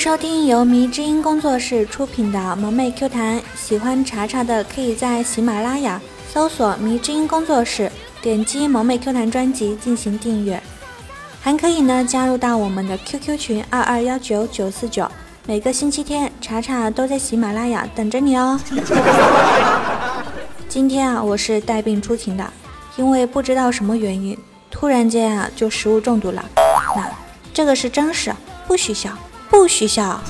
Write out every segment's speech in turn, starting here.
收听由迷之音工作室出品的萌妹 Q 弹，喜欢查查的可以在喜马拉雅搜索迷之音工作室，点击萌妹 Q 弹专辑进行订阅，还可以呢加入到我们的 QQ 群二二幺九九四九，每个星期天查查都在喜马拉雅等着你哦。今天啊，我是带病出勤的，因为不知道什么原因，突然间啊就食物中毒了，那这个是真事，不许笑。不许笑。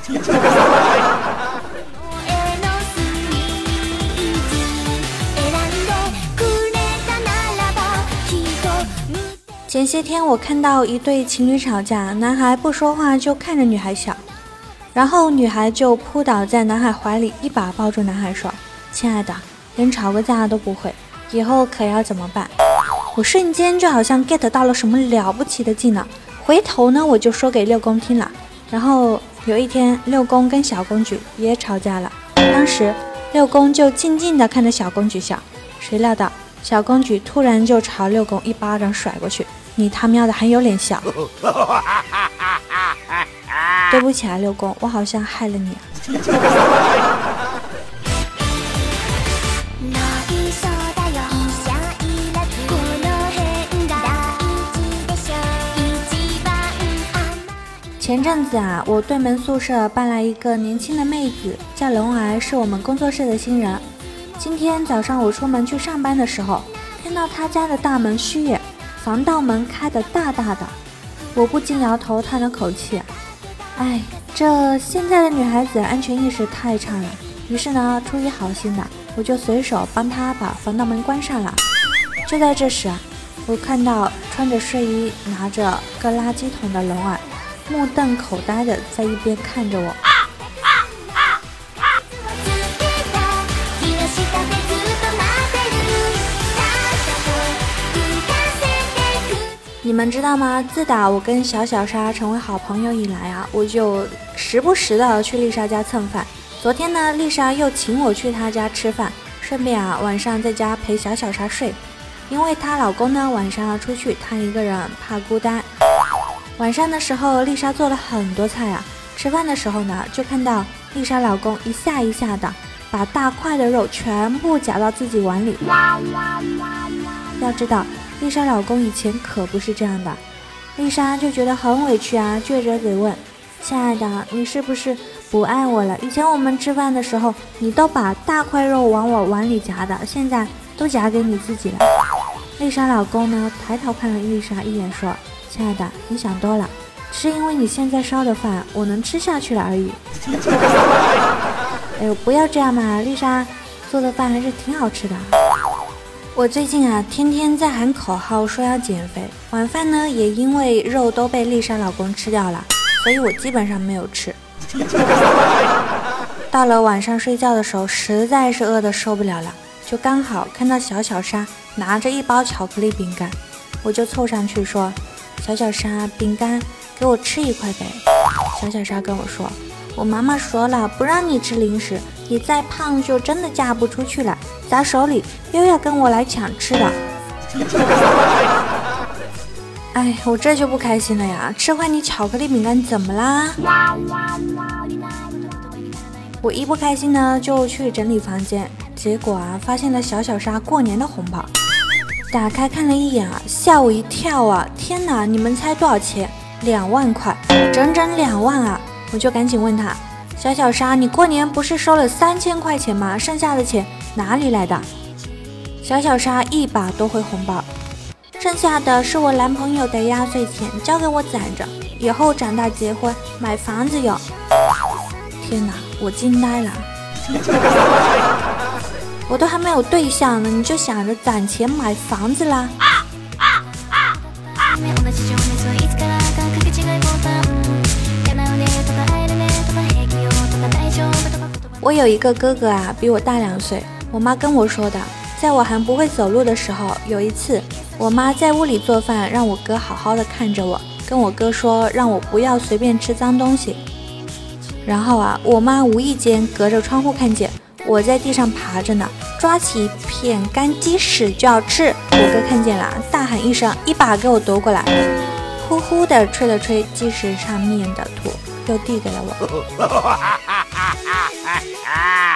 前些天我看到一对情侣吵架，男孩不说话就看着女孩笑，然后女孩就扑倒在男孩怀里，一把抱住男孩说：“亲爱的，连吵个架都不会，以后可要怎么办？”我瞬间就好像 get 到了什么了不起的技能，回头呢我就说给六公听了。然后有一天，六公跟小公举也吵架了。当时六公就静静地看着小公举笑，谁料到小公举突然就朝六公一巴掌甩过去：“你他喵的还有脸笑！” 对不起啊，六公，我好像害了你。前阵子啊，我对门宿舍搬来一个年轻的妹子，叫龙儿，是我们工作室的新人。今天早上我出门去上班的时候，看到她家的大门虚掩，防盗门开得大大的，我不禁摇头叹了口气。哎，这现在的女孩子安全意识太差了。于是呢，出于好心的，我就随手帮她把防盗门关上了。就在这时啊，我看到穿着睡衣、拿着个垃圾桶的龙儿。目瞪口呆的在一边看着我。你们知道吗？自打我跟小小莎成为好朋友以来啊，我就时不时的去丽莎家蹭饭。昨天呢，丽莎又请我去她家吃饭，顺便啊晚上在家陪小小莎睡，因为她老公呢晚上要出去，她一个人怕孤单。晚上的时候，丽莎做了很多菜啊。吃饭的时候呢，就看到丽莎老公一下一下的把大块的肉全部夹到自己碗里。要知道，丽莎老公以前可不是这样的。丽莎就觉得很委屈啊，撅着嘴问：“亲爱的，你是不是不爱我了？以前我们吃饭的时候，你都把大块肉往我碗里夹的，现在都夹给你自己了。”丽莎老公呢，抬头看了丽莎一眼，说。亲爱的，你想多了，只是因为你现在烧的饭我能吃下去了而已。哎呦，不要这样嘛，丽莎做的饭还是挺好吃的。我最近啊，天天在喊口号说要减肥，晚饭呢也因为肉都被丽莎老公吃掉了，所以我基本上没有吃。到了晚上睡觉的时候，实在是饿得受不了了，就刚好看到小小沙拿着一包巧克力饼干，我就凑上去说。小小沙，饼干给我吃一块呗。小小沙跟我说：“我妈妈说了，不让你吃零食，你再胖就真的嫁不出去了。砸手里又要跟我来抢吃的。哎，我这就不开心了呀！吃坏你巧克力饼干怎么啦？我一不开心呢，就去整理房间，结果啊，发现了小小沙过年的红包。打开看了一眼啊，吓我一跳啊！天哪，你们猜多少钱？两万块，整整两万啊！我就赶紧问他，小小沙，你过年不是收了三千块钱吗？剩下的钱哪里来的？小小沙一把夺回红包，剩下的是我男朋友的压岁钱，交给我攒着，以后长大结婚买房子用。天哪，我惊呆了！我都还没有对象呢，你就想着攒钱买房子啦？我有一个哥哥啊，比我大两岁。我妈跟我说的，在我还不会走路的时候，有一次我妈在屋里做饭，让我哥好好的看着我，跟我哥说让我不要随便吃脏东西。然后啊，我妈无意间隔着窗户看见。我在地上爬着呢，抓起一片干鸡屎就要吃。我哥看见了，大喊一声，一把给我夺过来，呼呼的吹了吹鸡屎上面的土，又递给了我。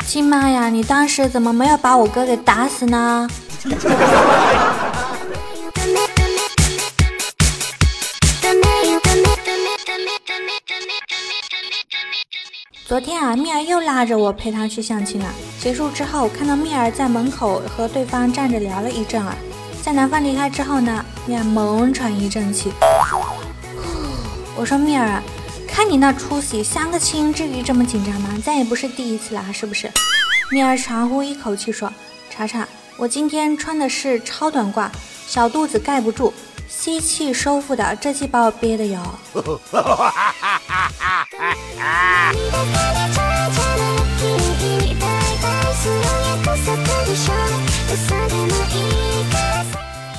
亲妈呀，你当时怎么没有把我哥给打死呢？昨天啊，蜜儿又拉着我陪她去相亲了。结束之后，看到蜜儿在门口和对方站着聊了一阵啊。在男方离开之后呢，蜜儿猛喘一阵气。我说蜜儿啊，看你那出息，相个亲至于这么紧张吗？再也不是第一次了，是不是？蜜儿长呼一口气说：“查查，我今天穿的是超短褂，小肚子盖不住，吸气收腹的，这气把我憋的哟。”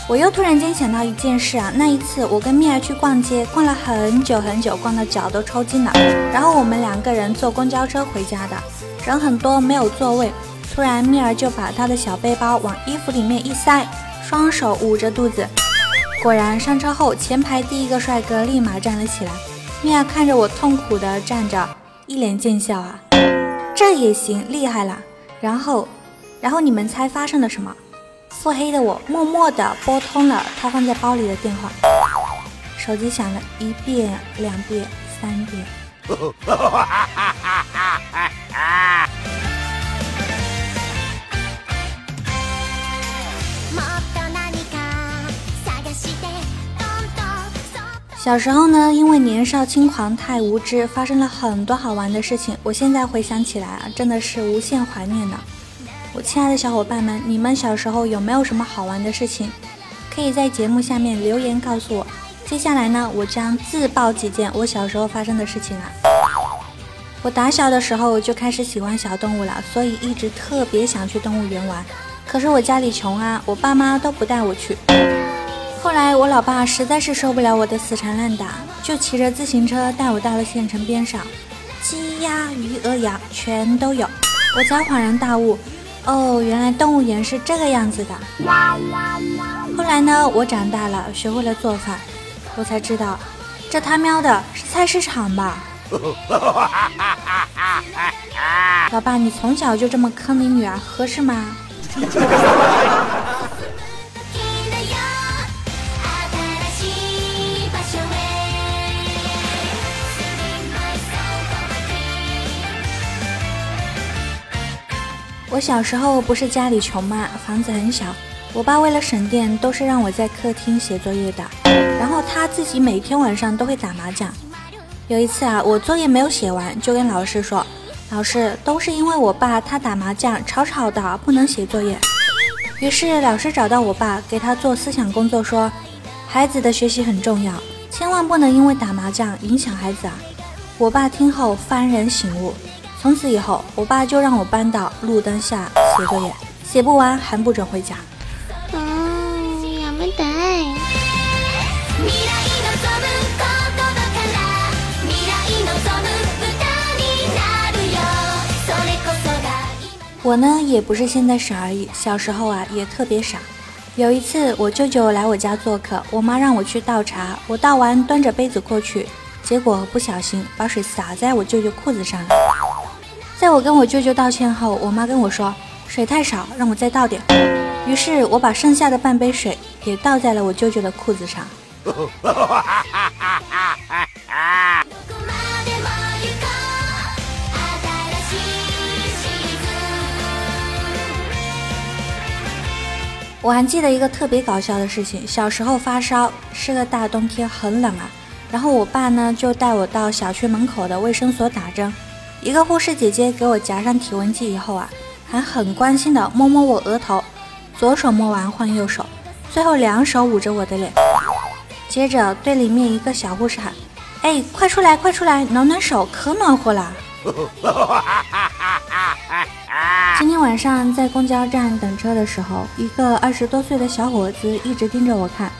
我又突然间想到一件事啊，那一次我跟蜜儿去逛街，逛了很久很久，逛到脚都抽筋了。然后我们两个人坐公交车回家的，人很多，没有座位。突然蜜儿就把她的小背包往衣服里面一塞，双手捂着肚子。果然上车后，前排第一个帅哥立马站了起来。米娅看着我痛苦的站着，一脸贱笑啊，这也行，厉害了。然后，然后你们猜发生了什么？腹黑的我默默的拨通了他放在包里的电话，手机响了一遍、两遍、三遍。小时候呢，因为年少轻狂太无知，发生了很多好玩的事情。我现在回想起来啊，真的是无限怀念呢。我亲爱的小伙伴们，你们小时候有没有什么好玩的事情？可以在节目下面留言告诉我。接下来呢，我将自曝几件我小时候发生的事情啊。我打小的时候就开始喜欢小动物了，所以一直特别想去动物园玩。可是我家里穷啊，我爸妈都不带我去。后来我老爸实在是受不了我的死缠烂打，就骑着自行车带我到了县城边上，鸡鸭鱼鹅羊全都有，我才恍然大悟，哦，原来动物园是这个样子的。后来呢，我长大了，学会了做饭，我才知道，这他喵的是菜市场吧？老爸，你从小就这么坑你女儿，合适吗？我小时候不是家里穷嘛，房子很小，我爸为了省电，都是让我在客厅写作业的，然后他自己每天晚上都会打麻将。有一次啊，我作业没有写完，就跟老师说：“老师，都是因为我爸他打麻将吵吵的，不能写作业。”于是老师找到我爸，给他做思想工作，说：“孩子的学习很重要，千万不能因为打麻将影响孩子啊。”我爸听后幡然醒悟。从此以后，我爸就让我搬到路灯下写作业，写不完还不准回家。嗯，やめて。我呢也不是现在傻而已，小时候啊也特别傻。有一次我舅舅来我家做客，我妈让我去倒茶，我倒完端着杯子过去，结果不小心把水洒在我舅舅裤子上了。 在我跟我舅舅道歉后，我妈跟我说水太少，让我再倒点。于是我把剩下的半杯水也倒在了我舅舅的裤子上。我还记得一个特别搞笑的事情，小时候发烧，是个大冬天，很冷啊。然后我爸呢就带我到小区门口的卫生所打针。一个护士姐姐给我夹上体温计以后啊，还很关心的摸摸我额头，左手摸完换右手，最后两手捂着我的脸，接着对里面一个小护士喊：“哎，快出来，快出来，暖暖手，可暖和了。”今天晚上在公交站等车的时候，一个二十多岁的小伙子一直盯着我看，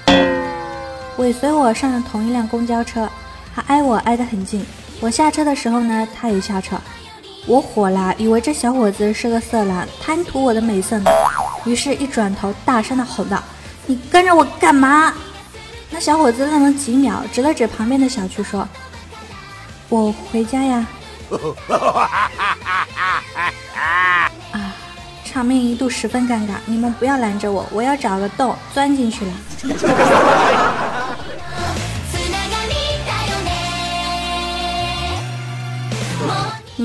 尾随我上了同一辆公交车，还挨我挨得很近。我下车的时候呢，他也下车，我火了，以为这小伙子是个色狼，贪图我的美色呢。于是，一转头，大声的吼道：“你跟着我干嘛？”那小伙子愣了几秒，指了指旁边的小区说：“我回家呀。啊，场面一度十分尴尬，你们不要拦着我，我要找个洞钻进去了。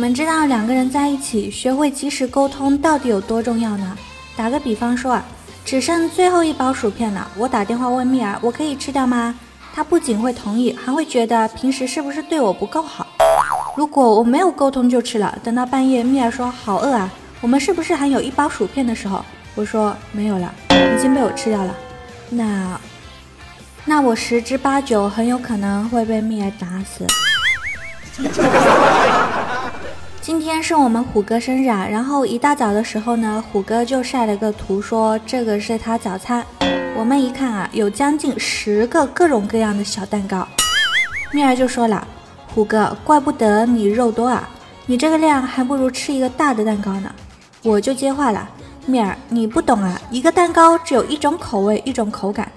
你们知道两个人在一起学会及时沟通到底有多重要呢？打个比方说啊，只剩最后一包薯片了，我打电话问蜜儿，我可以吃掉吗？他不仅会同意，还会觉得平时是不是对我不够好？如果我没有沟通就吃了，等到半夜蜜儿说好饿啊，我们是不是还有一包薯片的时候，我说没有了，已经被我吃掉了，那那我十之八九很有可能会被蜜儿打死。今天是我们虎哥生日啊，然后一大早的时候呢，虎哥就晒了个图，说这个是他早餐。我们一看啊，有将近十个各种各样的小蛋糕。蜜儿就说了，虎哥，怪不得你肉多啊，你这个量还不如吃一个大的蛋糕呢。我就接话了，蜜儿，你不懂啊，一个蛋糕只有一种口味，一种口感。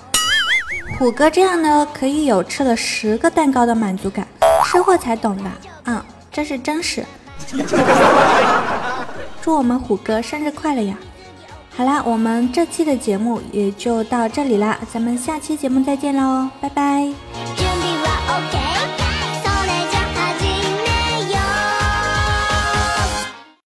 虎哥这样呢，可以有吃了十个蛋糕的满足感，吃货才懂的。嗯，这是真实。祝我们虎哥生日快乐呀！好啦，我们这期的节目也就到这里啦，咱们下期节目再见喽，拜拜。